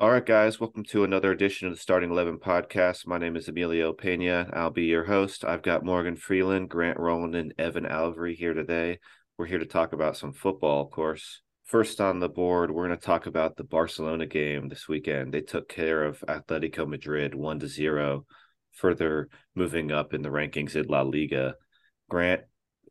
All right, guys, welcome to another edition of the Starting 11 podcast. My name is Emilio Pena. I'll be your host. I've got Morgan Freeland, Grant Rowland, and Evan Alvery here today. We're here to talk about some football, of course. First on the board, we're going to talk about the Barcelona game this weekend. They took care of Atletico Madrid 1 to 0, further moving up in the rankings in La Liga. Grant,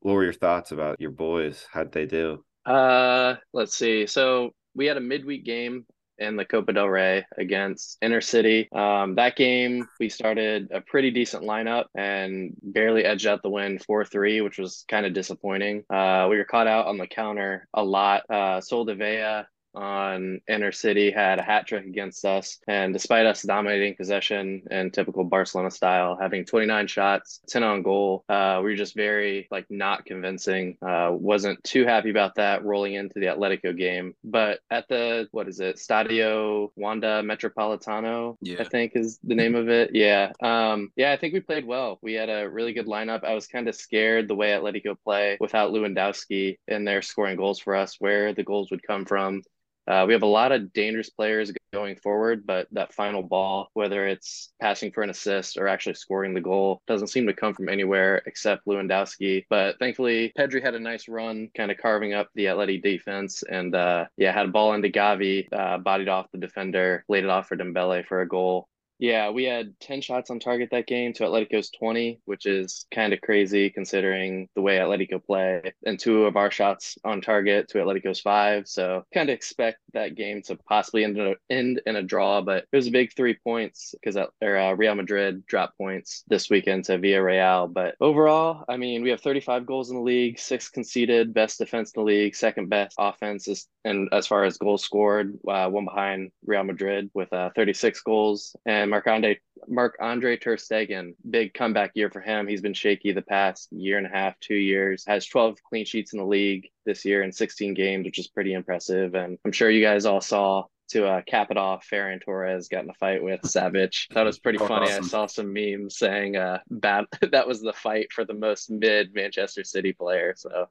what were your thoughts about your boys? How'd they do? Uh, let's see. So we had a midweek game in the Copa del Rey against Intercity. Um, that game, we started a pretty decent lineup and barely edged out the win 4 3, which was kind of disappointing. Uh, we were caught out on the counter a lot. Uh, Soldevila on Intercity had a hat trick against us. And despite us dominating possession in typical Barcelona style, having 29 shots, 10 on goal, uh, we were just very like not convincing. Uh, wasn't too happy about that rolling into the Atletico game. But at the, what is it, Stadio Wanda Metropolitano, yeah. I think is the name of it. Yeah. Um, yeah, I think we played well. We had a really good lineup. I was kind of scared the way Atletico play without Lewandowski in there scoring goals for us, where the goals would come from. Uh, we have a lot of dangerous players going forward, but that final ball, whether it's passing for an assist or actually scoring the goal, doesn't seem to come from anywhere except Lewandowski. But thankfully, Pedri had a nice run, kind of carving up the Atleti defense, and uh, yeah, had a ball into Gavi, uh, bodied off the defender, laid it off for Dembele for a goal. Yeah, we had 10 shots on target that game to Atletico's 20, which is kind of crazy considering the way Atletico play, and two of our shots on target to Atletico's five. So kind of expect that game to possibly end in a, end in a draw, but it was a big three points because uh, Real Madrid dropped points this weekend to Villarreal. But overall, I mean, we have 35 goals in the league, six conceded, best defense in the league, second best offense, is, and as far as goals scored, uh, one behind Real Madrid with uh, 36 goals. And and Marc Andre Marc Andre Ter Stegen, big comeback year for him. He's been shaky the past year and a half, two years. Has 12 clean sheets in the league this year in 16 games, which is pretty impressive. And I'm sure you guys all saw to uh, cap it off, Ferran Torres got in a fight with Savić. That was pretty funny. Awesome. I saw some memes saying uh, bad, that was the fight for the most mid Manchester City player. So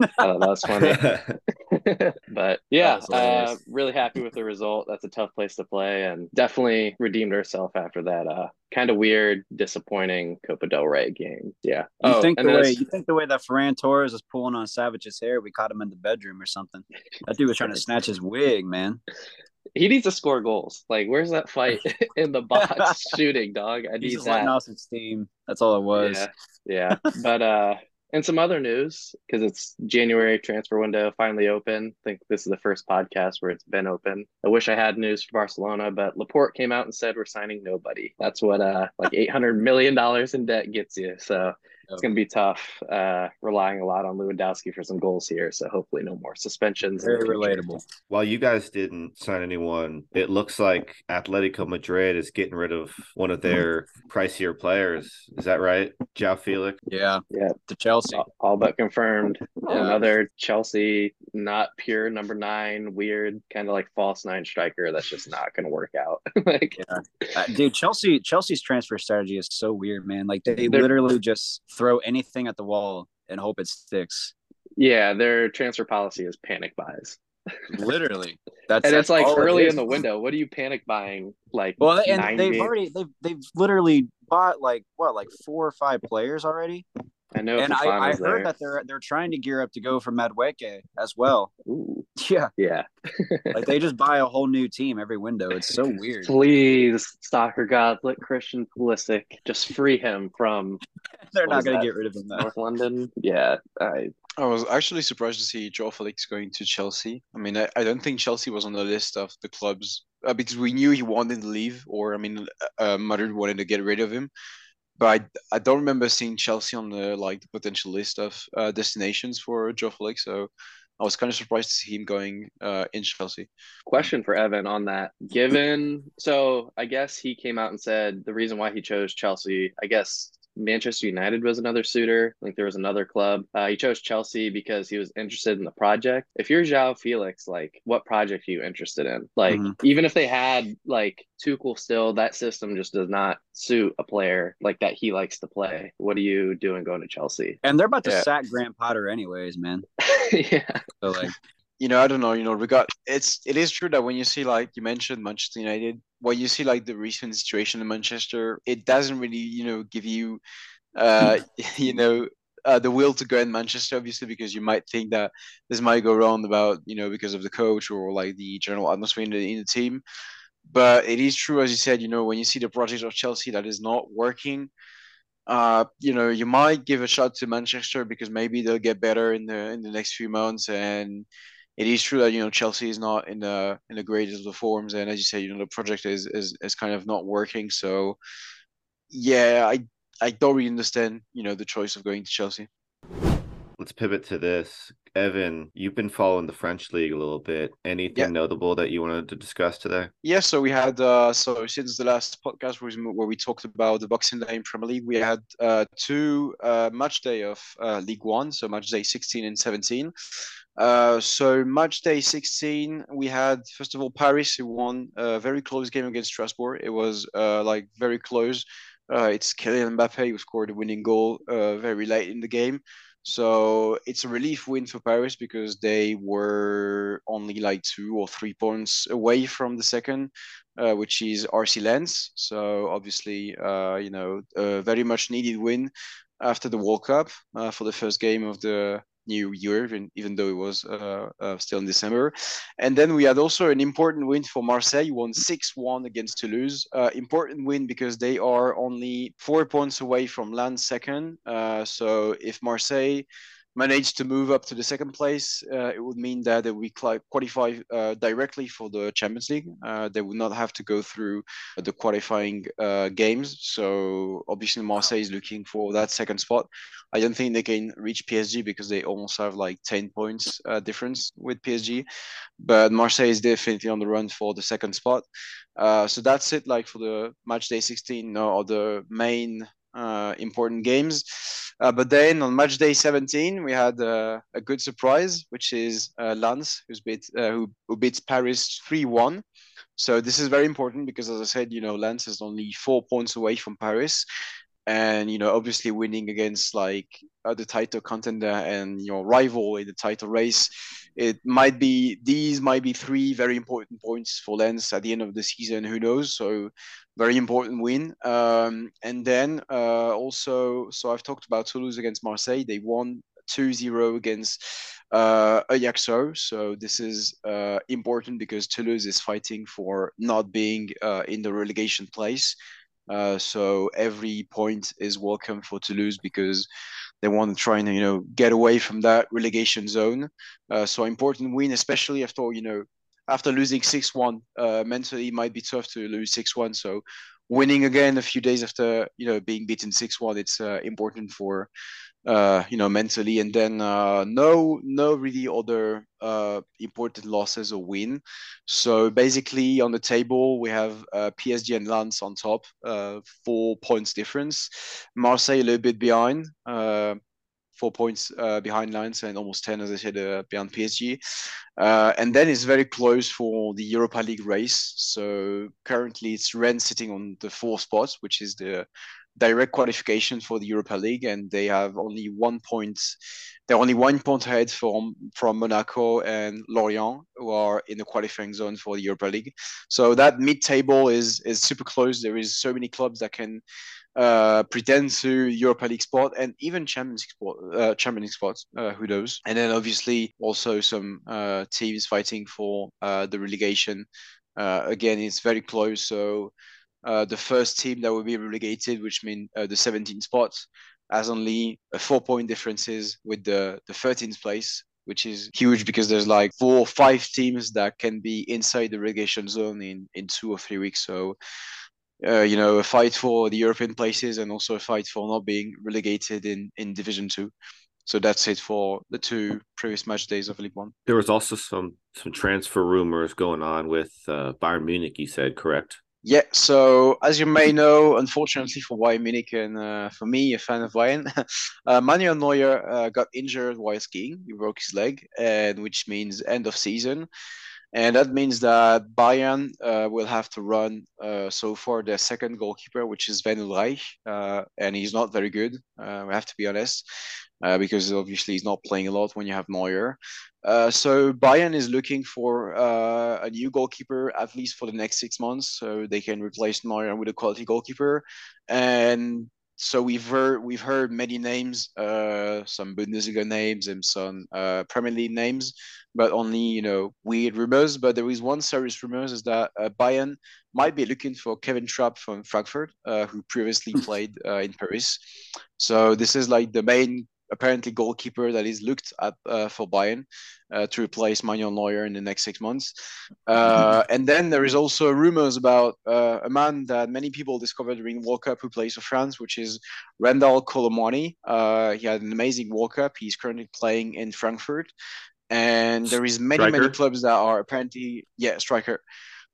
uh, that was funny. but yeah, uh, really happy with the result. That's a tough place to play and definitely redeemed herself after that uh, kind of weird, disappointing Copa del Rey game. Yeah. You oh, think the way you think the way that Ferran Torres was pulling on Savić's hair, we caught him in the bedroom or something. That dude was trying to snatch his wig, man he needs to score goals. Like, where's that fight in the box shooting, dog? I need He's that. off his steam. That's all it was. Yeah, yeah. but uh, and some other news because it's January transfer window finally open. I think this is the first podcast where it's been open. I wish I had news for Barcelona, but Laporta came out and said we're signing nobody. That's what uh like eight hundred million dollars in debt gets you. So it's going to be tough, uh, relying a lot on Lewandowski for some goals here. So hopefully, no more suspensions. Very relatable. While you guys didn't sign anyone, it looks like Atletico Madrid is getting rid of one of their pricier players. Is that right, João Felix? Yeah, yeah. To Chelsea, all, all but confirmed. Yeah. Another Chelsea, not pure number nine, weird kind of like false nine striker. That's just not going to work out. like, yeah. uh, dude, Chelsea, Chelsea's transfer strategy is so weird, man. Like they literally just throw anything at the wall and hope it sticks. Yeah, their transfer policy is panic buys. Literally, that's and that's it's like early it in the window. What are you panic buying? Like, well, and they've already they've they've literally bought like what like four or five players already. I know, and I, I heard that they're they're trying to gear up to go for Madueke as well. Ooh. Yeah, yeah. like they just buy a whole new team every window. It's so weird. Please, soccer god, let Christian Pulisic just free him from. they're not going to get rid of him. Though. North London, yeah. I I was actually surprised to see João Felix going to Chelsea. I mean, I, I don't think Chelsea was on the list of the clubs uh, because we knew he wanted to leave, or I mean, uh, Madrid wanted to get rid of him but I, I don't remember seeing Chelsea on the like the potential list of uh, destinations for João Felix. So I was kind of surprised to see him going uh, in Chelsea. Question for Evan on that. Given so I guess he came out and said the reason why he chose Chelsea, I guess Manchester United was another suitor. I think there was another club. Uh, he chose Chelsea because he was interested in the project. If you're João Felix, like what project are you interested in? Like mm-hmm. even if they had like Tuchel still, that system just does not suit a player like that he likes to play. What are you doing going to Chelsea? And they're about to yeah. sack Graham Potter anyways, man. yeah. So like you know, I don't know, you know, regard it's it is true that when you see like you mentioned Manchester United, when you see like the recent situation in Manchester, it doesn't really, you know, give you uh you know uh, the will to go in Manchester, obviously, because you might think that this might go wrong about you know because of the coach or like the general atmosphere in the in the team. But it is true, as you said, you know, when you see the project of Chelsea that is not working, uh, you know, you might give a shot to Manchester because maybe they'll get better in the in the next few months. And it is true that you know Chelsea is not in the in the greatest of the forms, and as you say, you know, the project is is is kind of not working. So, yeah, I I don't really understand, you know, the choice of going to Chelsea. Let's pivot to this. Evan, you've been following the French league a little bit. Anything yeah. notable that you wanted to discuss today? Yeah, so we had uh, so since the last podcast where we talked about the Boxing Day in Premier League, we had uh, two uh, match day of uh, Ligue One, so match day 16 and 17. Uh, so match day 16, we had first of all Paris who won a very close game against Strasbourg. It was uh, like very close. Uh, it's Kylian Mbappe who scored a winning goal uh, very late in the game. So it's a relief win for Paris because they were only like two or three points away from the second, uh, which is RC Lens. So obviously, uh, you know, a very much needed win after the World Cup for the first game of the new year, even, even though it was uh, uh, still in December. And then we had also an important win for Marseille, won 6 1 against Toulouse. Uh, important win because they are only four points away from Lens second. Uh, so if Marseille manage to move up to the second place, uh, it would mean that we qualify uh, directly for the Champions League. Uh, they would not have to go through the qualifying uh, games. So obviously Marseille is looking for that second spot. I don't think they can reach PSG because they almost have like 10 points uh, difference with PSG. But Marseille is definitely on the run for the second spot. Uh, so that's it like for the match day 16 or the main uh, important games. Uh, but then on match day 17, we had uh, a good surprise, which is uh, Lens, who's beat, uh, who, who beats Paris 3 1. So this is very important because, as I said, you know, Lens is only four points away from Paris and you know obviously winning against like uh, the title contender and your rival in the title race it might be these might be three very important points for Lens at the end of the season who knows so very important win um, and then uh, also so I've talked about Toulouse against Marseille they won 2-0 against uh, Ajaccio. So this is uh, important because Toulouse is fighting for not being uh, in the relegation place. Uh, so every point is welcome for Toulouse because they want to try and you know get away from that relegation zone. Uh, so important win, especially after you know after losing six one. Uh, mentally, it might be tough to lose six one. So winning again a few days after you know being beaten six one, it's uh, important for uh, you know, mentally, and then uh, no, no really other uh, important losses or win. So basically, on the table we have uh, PSG and Lens on top, uh, four points difference. Marseille a little bit behind, four points uh, behind Lens, and almost ten, as I said, uh, behind PSG. Uh, and then it's very close for the Europa League race. So currently, it's Rennes sitting on the fourth spot, which is the direct qualification for the Europa League, and they have only one point. They're only one point ahead from from Monaco and Lorient, who are in the qualifying zone for the Europa League. So that mid-table is is super close. There is so many clubs that can uh, pretend to Europa League spot and even Champions League spot, uh, Champions League spots. Uh, who knows? And then obviously also some uh, teams fighting for uh, the relegation. Uh, again, it's very close. So uh, the first team that will be relegated, which means uh, the 17th spot, has only a four point differences with the, the 13th place, which is huge because there's like four or five teams that can be inside the relegation zone in, in two or three weeks. So, uh, you know, a fight for the European places and also a fight for not being relegated in, in Division Two. So that's it for the two previous match days of Ligue One. There was also some some transfer rumors going on with uh, Bayern Munich. You said correct? Yeah, so as you may know, unfortunately for Bayern Munich and uh, for me, a fan of Bayern, uh, Manuel Neuer uh, got injured while skiing. He broke his leg, and which means end of season. And that means that Bayern uh, will have to run uh, so far their second goalkeeper, which is Sven Ulreich, uh, and he's not very good. we have to be honest. uh, because obviously he's not playing a lot when you have Neuer. Uh, so Bayern is looking for uh, a new goalkeeper at least for the next six months, so they can replace Neuer with a quality goalkeeper. And so we've heard we've heard many names, uh, some Bundesliga names and some uh, Premier League names, but only you know weird rumors. But there is one serious rumor is that uh, Bayern might be looking for Kevin Trapp from Frankfurt, uh, who previously played uh, in Paris. So this is like the main apparently goalkeeper that is looked at uh, for Bayern uh, to replace Manuel Neuer in the next six months. Uh, and then there is also rumors about uh, a man that many people discovered during World Cup who plays for France, which is Randal Kolo Muani. Uh, he had an amazing World Cup. He's currently playing in Frankfurt. And there is many, striker. many clubs that are apparently, yeah, striker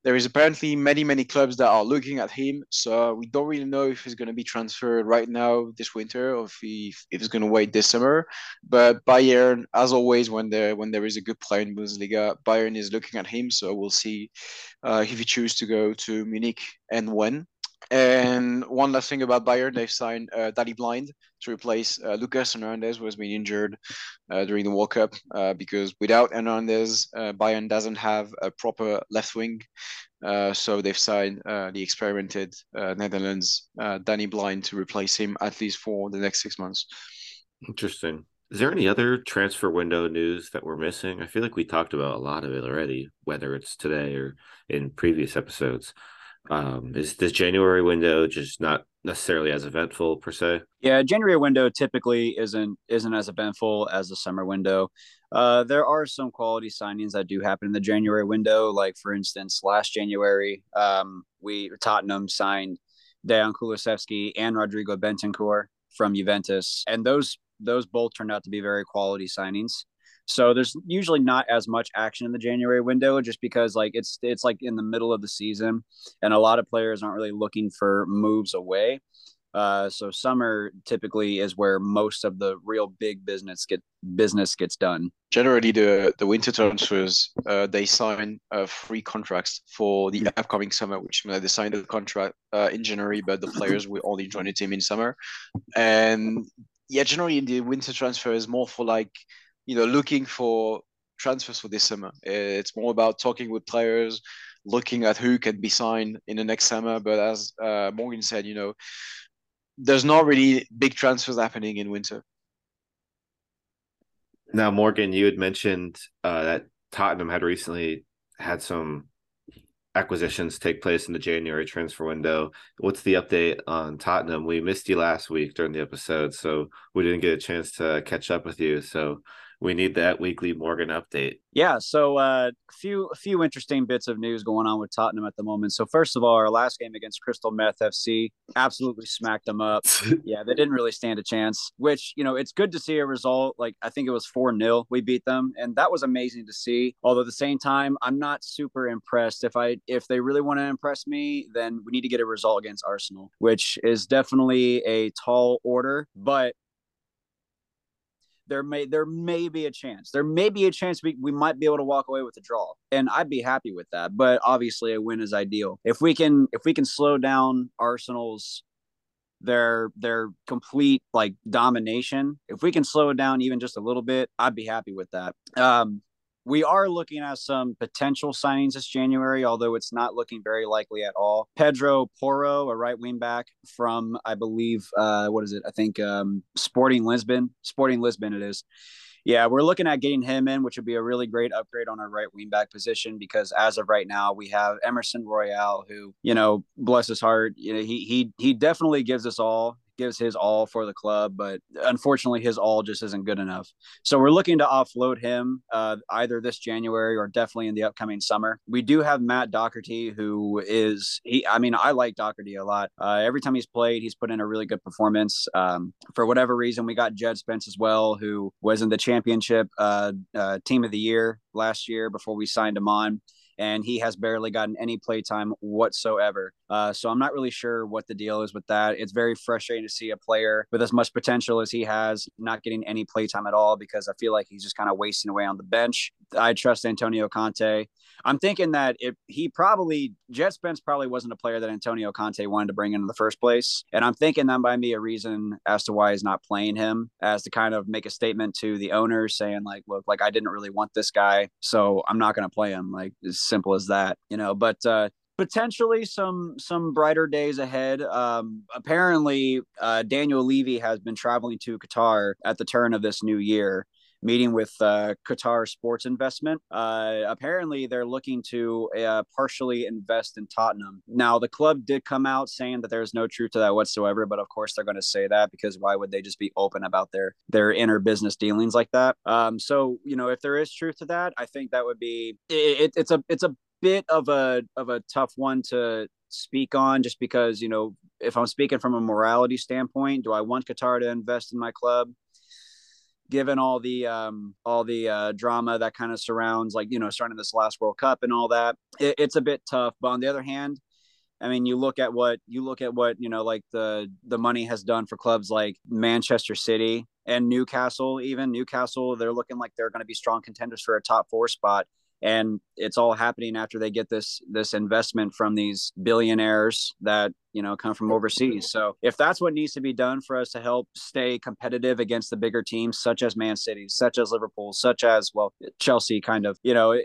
there is apparently many many clubs that are looking at him so we don't really know if he's going to be transferred right now this winter or if, he, if he's going to wait this summer. But bayern as always when there when there is a good player in bundesliga bayern is looking at him so we'll see uh, if he chooses to go to munich and when and one last thing about Bayern, they've signed uh, Daley Blind to replace uh, Lucas Hernandez, who has been injured uh, during the World Cup. Uh, because without Hernandez, uh, Bayern doesn't have a proper left wing. Uh, so they've signed the experimented Netherlands Daley Blind to replace him at least for the next six months. Interesting. Is there any other transfer window news that we're missing? I feel like we talked about a lot of it already, whether it's today or in previous episodes. Um, is this January window just not necessarily as eventful per se? Yeah, January window typically isn't isn't as eventful as the summer window. Uh, there are some quality signings that do happen in the January window. Like for instance, last January, um, we Tottenham signed Dejan Kulusevski and Rodrigo Bentancur from Juventus, and those those both turned out to be very quality signings. So there's usually not as much action in the January window just because like it's it's like in the middle of the season and a lot of players aren't really looking for moves away. Uh, so summer typically is where most of the real big business get business gets done. Generally, the the winter transfers uh, they sign uh, free contracts for the upcoming summer, which means they sign the contract uh, in January, but the players will only join the team in summer. And yeah, generally the winter transfer is more for like you know, looking for transfers for this summer. It's more about talking with players, looking at who can be signed in the next summer. But as uh, Morgan said, you know, there's not really big transfers happening in winter. Now, Morgan, you had mentioned uh, that Tottenham had recently had some acquisitions take place in the January transfer window. What's the update on Tottenham? We missed you last week during the episode, so we didn't get a chance to catch up with you. So we need that weekly Morgan update. Yeah, so uh, a few a few interesting bits of news going on with Tottenham at the moment. So first of all, our last game against Crystal Meth FC absolutely smacked them up. yeah, they didn't really stand a chance. Which you know, it's good to see a result. Like I think it was four 0 we beat them, and that was amazing to see. Although at the same time, I'm not super impressed. If I if they really want to impress me, then we need to get a result against Arsenal, which is definitely a tall order. But there may there may be a chance. There may be a chance we, we might be able to walk away with a draw. And I'd be happy with that. But obviously a win is ideal. If we can if we can slow down Arsenal's their their complete like domination, if we can slow it down even just a little bit, I'd be happy with that. Um we are looking at some potential signings this January, although it's not looking very likely at all. Pedro Porro, a right wing back from, I believe, uh, what is it? I think um, Sporting Lisbon. Sporting Lisbon, it is. Yeah, we're looking at getting him in, which would be a really great upgrade on our right wing back position because as of right now, we have Emerson Royal, who, you know, bless his heart, you know, he he he definitely gives us all gives his all for the club, but unfortunately, his all just isn't good enough. So we're looking to offload him uh, either this January or definitely in the upcoming summer. We do have Matt Doherty, who is he. I mean, I like Doherty a lot. Uh, every time he's played, he's put in a really good performance. Um, for whatever reason, we got Jed Spence as well, who was in the championship uh, uh team of the year last year before we signed him on and he has barely gotten any play time whatsoever. Uh, so I'm not really sure what the deal is with that. It's very frustrating to see a player with as much potential as he has not getting any play time at all because I feel like he's just kind of wasting away on the bench. I trust Antonio Conte. I'm thinking that if he probably Jed Spence probably wasn't a player that Antonio Conte wanted to bring in, in the first place, and I'm thinking that might be a reason as to why he's not playing him, as to kind of make a statement to the owners saying like, look, like I didn't really want this guy, so I'm not going to play him. Like as simple as that, you know. But uh, potentially some some brighter days ahead. Um, apparently, uh, Daniel Levy has been traveling to Qatar at the turn of this new year, meeting with uh, Qatar Sports Investment. Uh, apparently, they're looking to uh, partially invest in Tottenham. Now, the club did come out saying that there's no truth to that whatsoever, but of course they're going to say that because why would they just be open about their their inner business dealings like that? Um, so you know, if there is truth to that, I think that would be it, it's a it's a bit of a of a tough one to speak on just because you know if i'm speaking from a morality standpoint do i want qatar to invest in my club? Given all the um all the uh drama that kind of surrounds like you know starting this last world cup and all that it, it's a bit tough. But on the other hand I mean, you look at what you look at what you know, like the the money has done for clubs like Manchester City and Newcastle. Even. Newcastle, they're looking like they're going to be strong contenders for a top four spot and it's all happening after they get this this investment from these billionaires that you know come from overseas. So if that's what needs to be done for us to help stay competitive against the bigger teams such as man city such as liverpool such as well chelsea kind of you know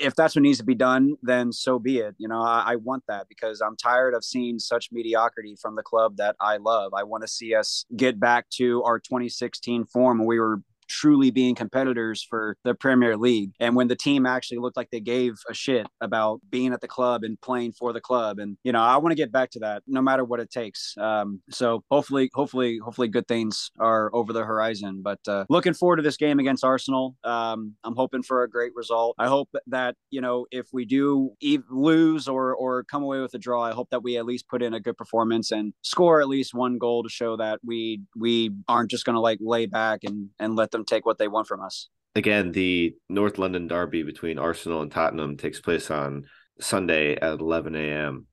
if that's what needs to be done then so be it. You know I, I want that because i'm tired of seeing such mediocrity from the club that i love. I want to see us get back to our 2016 form we were truly being competitors for the Premier League. And when the team actually looked like they gave a shit about being at the club and playing for the club. And, you know, I want to get back to that no matter what it takes. Um, so hopefully, hopefully, hopefully good things are over the horizon. But uh, looking forward to this game against Arsenal. Um, I'm hoping for a great result. I hope that, you know, if we do lose or, or come away with a draw, I hope that we at least put in a good performance and score at least one goal to show that we, we aren't just going to like lay back and, and let them take what they want from us. Again, the North London derby between Arsenal and Tottenham takes place on Sunday at 11 a.m.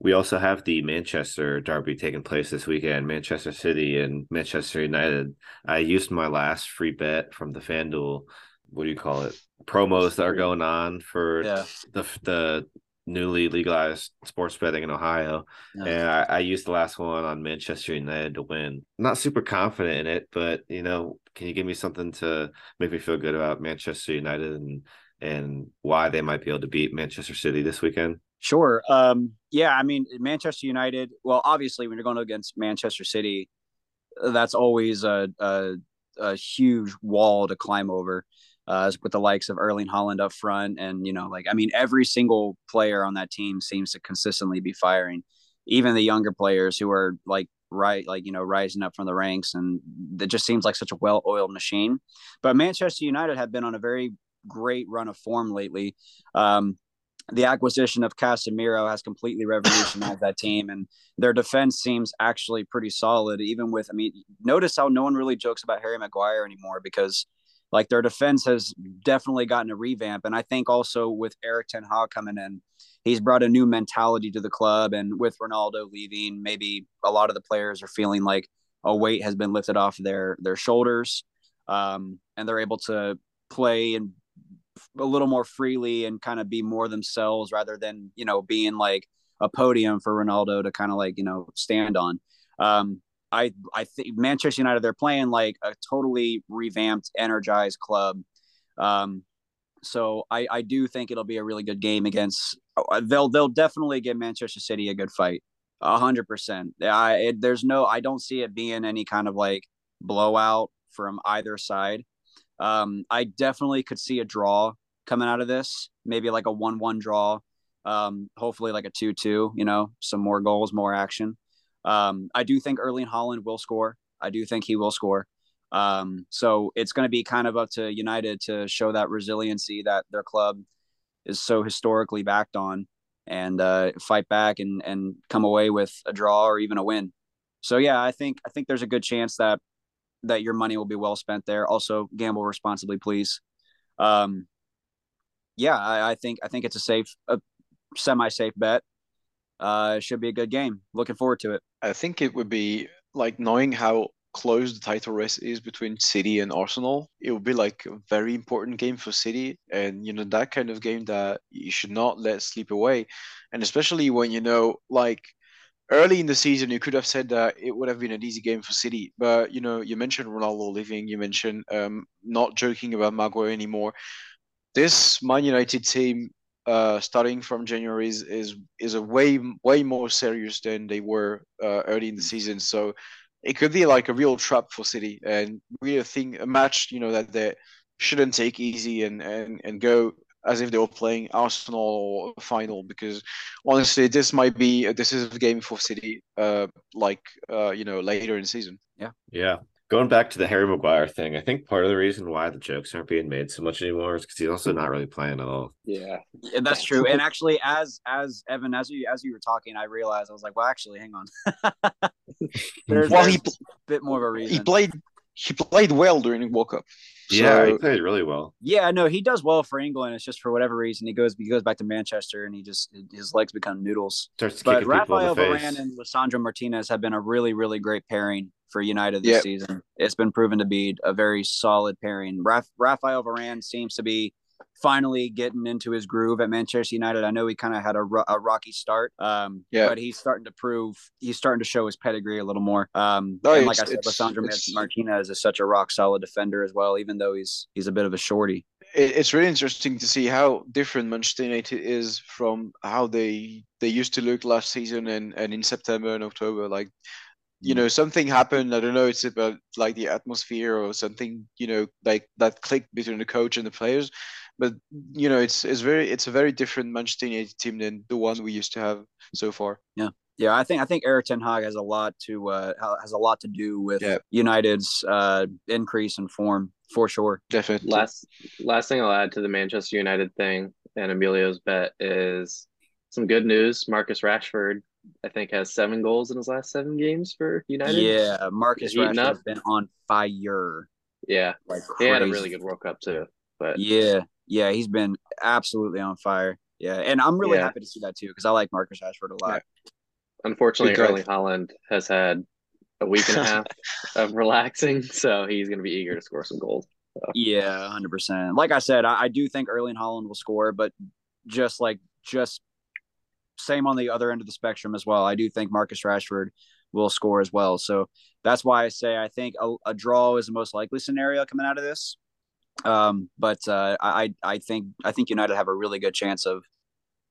We also have the Manchester derby taking place this weekend, Manchester City and Manchester United. I used my last free bet from the FanDuel. What do you call it? Promos that are going on for yeah. the the newly legalized sports betting in Ohio. Yeah. And I, I, used the last one on Manchester United to win. Not super confident in it, but you know, can you give me something to make me feel good about Manchester United and and why they might be able to beat Manchester City this weekend? Sure. Um, yeah, I mean Manchester United. Well, obviously, when you're going against Manchester City, that's always a, a, a huge wall to climb over uh, with the likes of Erling Haaland up front. And, you know, like, I mean, every single player on that team seems to consistently be firing, even the younger players who are like, right, like, you know, rising up from the ranks. And it just seems like such a well oiled machine. But Manchester United have been on a very great run of form lately. Um, the acquisition of Casemiro has completely revolutionized that team, and their defense seems actually pretty solid. Even with, I mean, notice how no one really jokes about Harry Maguire anymore because like their defense has definitely gotten a revamp. And I think also with Erik Ten Hag coming in, he's brought a new mentality to the club. And with Ronaldo leaving, maybe a lot of the players are feeling like a weight has been lifted off their their shoulders, um, and they're able to play and a little more freely and kind of be more themselves rather than you know being like a podium for Ronaldo to kind of like you know stand on. Um, I I think Manchester United they're playing like a totally revamped, energized club. Um, so I I do think it'll be a really good game against. Uh, they'll they'll definitely give Manchester City a good fight, a hundred percent. I it, there's no I don't see it being any kind of like blowout from either side. Um, I definitely could see a draw coming out of this, maybe like a one-one draw. Um, hopefully like a two-two. You know, some more goals, more action. Um, I do think Erling Haaland will score. I do think he will score. Um, so it's going to be kind of up to United to show that resiliency that their club is so historically backed on and uh, fight back and and come away with a draw or even a win. So yeah, I think I think there's a good chance that that your money will be well spent there. Also, gamble responsibly, please. Um, yeah, I, I, think I think it's a safe, a semi-safe bet. Uh, it should be a good game. Looking forward to it. I think it would be like knowing how close the title race is between City and Arsenal. It would be like a very important game for City, and you know that kind of game that you should not let slip away, and especially when you know like early in the season, you could have said that it would have been an easy game for City. But you know, you mentioned Ronaldo leaving. You mentioned um, not joking about Maguire anymore. This Man United team, uh, starting from January, is, is is a way way more serious than they were uh, early in the season. So it could be like a real trap for City, and we think a match you know that they shouldn't take easy and and and go as if they were playing Arsenal or final because honestly, this might be this is a decisive game for City, uh, like uh, you know later in the season. Yeah, yeah. Going back to the Harry Maguire thing, I think part of the reason why the jokes aren't being made so much anymore is because he's also not really playing at all. Yeah, yeah that's true. And actually, as as Evan, as you as you were talking, I realized I was like, well, actually, hang on. there's, well, there's he a bit more of a reason. He played he played well during the World Cup. Yeah, he played really well. Yeah, no, he does well for England. It's just for whatever reason he goes he goes back to Manchester and he just his legs become noodles. Starts but Rafael Varane and Lisandro Martinez have been a really really great pairing for United this yep. season. It's been proven to be a very solid pairing. Raf- Rafael Varane seems to be finally getting into his groove at Manchester United. I know he kind of had a, a, rocky start, um, yeah. but he's starting to prove he's starting to show his pedigree a little more. Um, and like I said, Lisandro Martinez is such a rock solid defender as well, even though he's he's a bit of a shorty. It's really interesting to see how different Manchester United is from how they they used to look last season and, and in September and October. Like you know something happened i don't know it's about like the atmosphere or something you know like that click between the coach and the players but you know, it's it's very it's a very different Manchester United team than the one we used to have so far. Yeah. Yeah, I think I think Erik Ten Hag has a lot to uh, has a lot to do with yeah. United's uh, increase in form for sure. Definitely. Last last thing I'll add to the Manchester United thing and Emilio's bet is some good news. Marcus Rashford, I think, has seven goals in his last seven games for United. Yeah, Marcus Rashford has been on fire. Yeah, like he had a really good World Cup too. But yeah, yeah, he's been absolutely on fire. Yeah, and I'm really yeah. happy to see that too because I like Marcus Rashford a lot. Yeah. Unfortunately, because... Erling Haaland has had a week and a half of relaxing, so he's going to be eager to score some goals. So. Yeah, hundred percent. Like I said, I, I do think Erling Haaland will score, but just like just same on the other end of the spectrum as well. I do think Marcus Rashford will score as well. So that's why I say I think a, a draw is the most likely scenario coming out of this. Um, but uh, I I think I think United have a really good chance of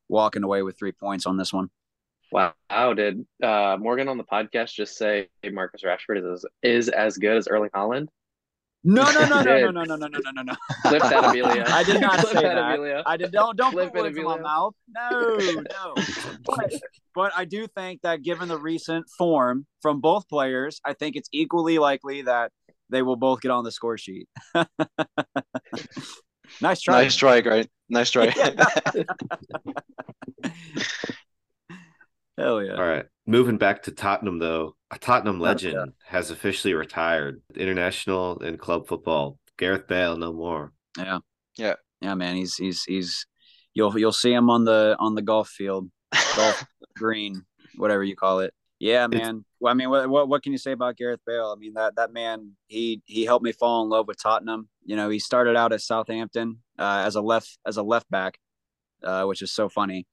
walking away with three points on this one. Wow! Did uh, Morgan on the podcast just say Marcus Rashford is is as good as Erling Haaland? No, no, no, no, no, no, no, no, no, no, no. Flip that, Emilio. I did not Flip say that. that. Emilio. I did don't don't Flip put words in my mouth. No, no. But, but I do think that given the recent form from both players, I think it's equally likely that they will both get on the score sheet. nice try. Nice try, great. Nice try. Hell yeah. All right. Moving back to Tottenham, though, a Tottenham legend yeah. has officially retired. International and club football. Gareth Bale, no more. Yeah. Yeah. Yeah, man. He's he's he's you'll you'll see him on the on the golf field, golf green, whatever you call it. Yeah, man. Well, I mean, what, what what can you say about Gareth Bale? I mean, that that man he he helped me fall in love with Tottenham. You know, he started out at Southampton uh, as a left as a left back, uh, which is so funny,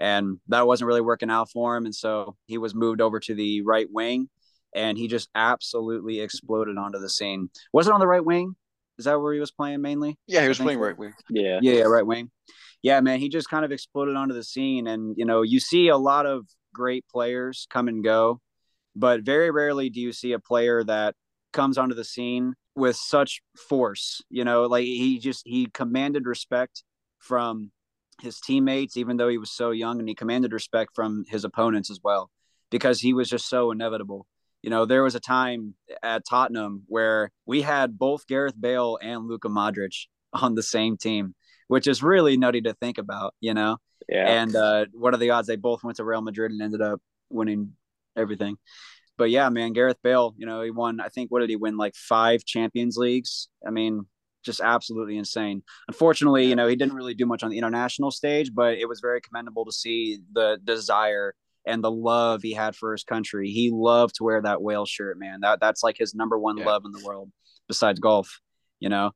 and that wasn't really working out for him. And so he was moved over to the right wing, and he just absolutely exploded onto the scene. Was it on the right wing? Is that where he was playing mainly? Yeah, he was playing right wing. Yeah. yeah, yeah, right wing. Yeah, man, he just kind of exploded onto the scene, and you know, you see a lot of great players come and go, but very rarely do you see a player that comes onto the scene with such force. You know, like he just he commanded respect from his teammates, even though he was so young, and he commanded respect from his opponents as well because he was just so inevitable. You know, there was a time at Tottenham where we had both Gareth Bale and Luka Modric on the same team, which is really nutty to think about, you know? Yeah. And uh, what are the odds they both went to Real Madrid and ended up winning everything? But yeah, man, Gareth Bale, you know, he won, I think, what did he win? Like five Champions Leagues. I mean, just absolutely insane. Unfortunately, you know, he didn't really do much on the international stage, but it was very commendable to see the desire and the love he had for his country. He loved to wear that whale shirt, man. That that's like his number one yeah. love in the world besides golf, you know.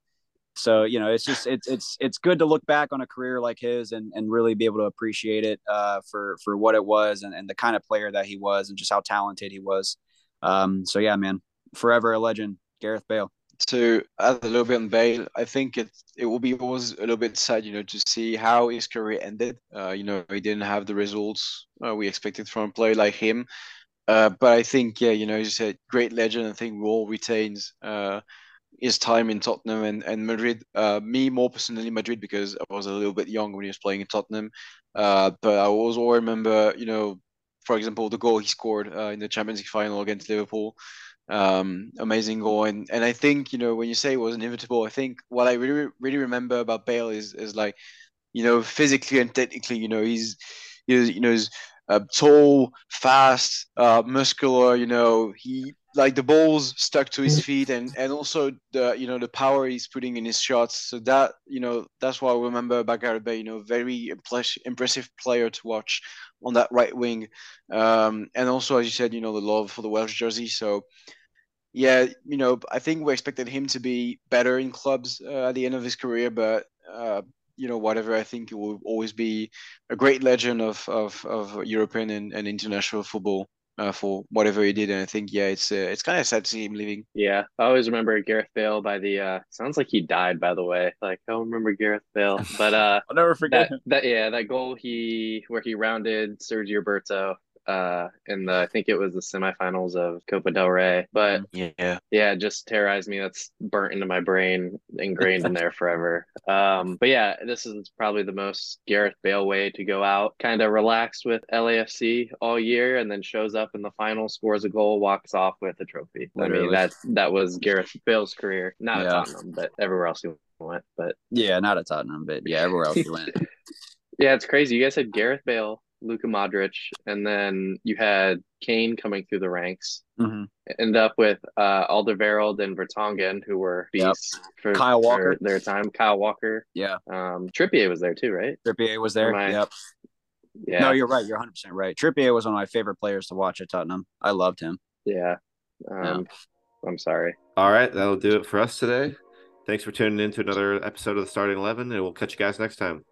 So, you know, it's just it's it's it's good to look back on a career like his and and really be able to appreciate it uh for for what it was and, and the kind of player that he was and just how talented he was. Um so yeah, man, forever a legend, Gareth Bale to add a little bit on Bale, I think it it will be always a little bit sad, you know, to see how his career ended. Uh, you know, he didn't have the results uh, we expected from a player like him. Uh, but I think, yeah, you know, he's a great legend. I think we all retains uh, his time in Tottenham and, and Madrid. Uh, me more personally, Madrid, because I was a little bit young when he was playing in Tottenham. Uh, but I also remember, you know, for example, the goal he scored in the Champions League final against Liverpool um, amazing goal. And and I think you know when you say it was inevitable, I think what I really really remember about Bale is is like you know physically and technically, you know he's he's you know he's uh, tall, fast, uh, muscular. You know he like the balls stuck to his feet and and also the you know the power he's putting in his shots so that you know that's why i remember about you know very impressive player to watch on that right wing. Um, and also, as you said, you know, the love for the Welsh jersey. So, yeah, you know, I think we expected him to be better in clubs uh, at the end of his career, but uh, you know, whatever. I think it will always be a great legend of of, of European and, and international football uh, for whatever he did. And I think, yeah, it's uh, it's kind of sad to see him leaving. Yeah, I always remember Gareth Bale by the. Uh, sounds like he died, by the way. Like I don't remember Gareth Bale, but uh, I'll never forget that, that. Yeah, that goal he where he rounded Sergio Roberto uh in the I think it was the semifinals of Copa del Rey. But mm, yeah, yeah, just terrorized me. That's burnt into my brain, ingrained in there forever. Um, but yeah, this is probably the most Gareth Bale way to go out. Kind of relaxed with LAFC all year, and then shows up in the final, scores a goal, walks off with a trophy. Literally. I mean that that was Gareth Bale's career, not yeah. at Tottenham, but everywhere else he went. But yeah, not at Tottenham, but yeah, everywhere else he went. yeah, it's crazy. You guys had Gareth Bale, Luka Modric, and then you had Kane coming through the ranks. Mm-hmm. End up with uh, Alderweireld and Vertonghen, who were beasts yep. for Kyle Walker their time. Kyle Walker, yeah. Um, Trippier was there too, right? Trippier was there. I... Yep. Yeah. No, you're right. You're 100 percent right. Trippier was one of my favorite players to watch at Tottenham. I loved him. Yeah. Um, yeah. I'm sorry. All right, that'll do it for us today. Thanks for tuning in to another episode of the Starting Eleven, and we'll catch you guys next time.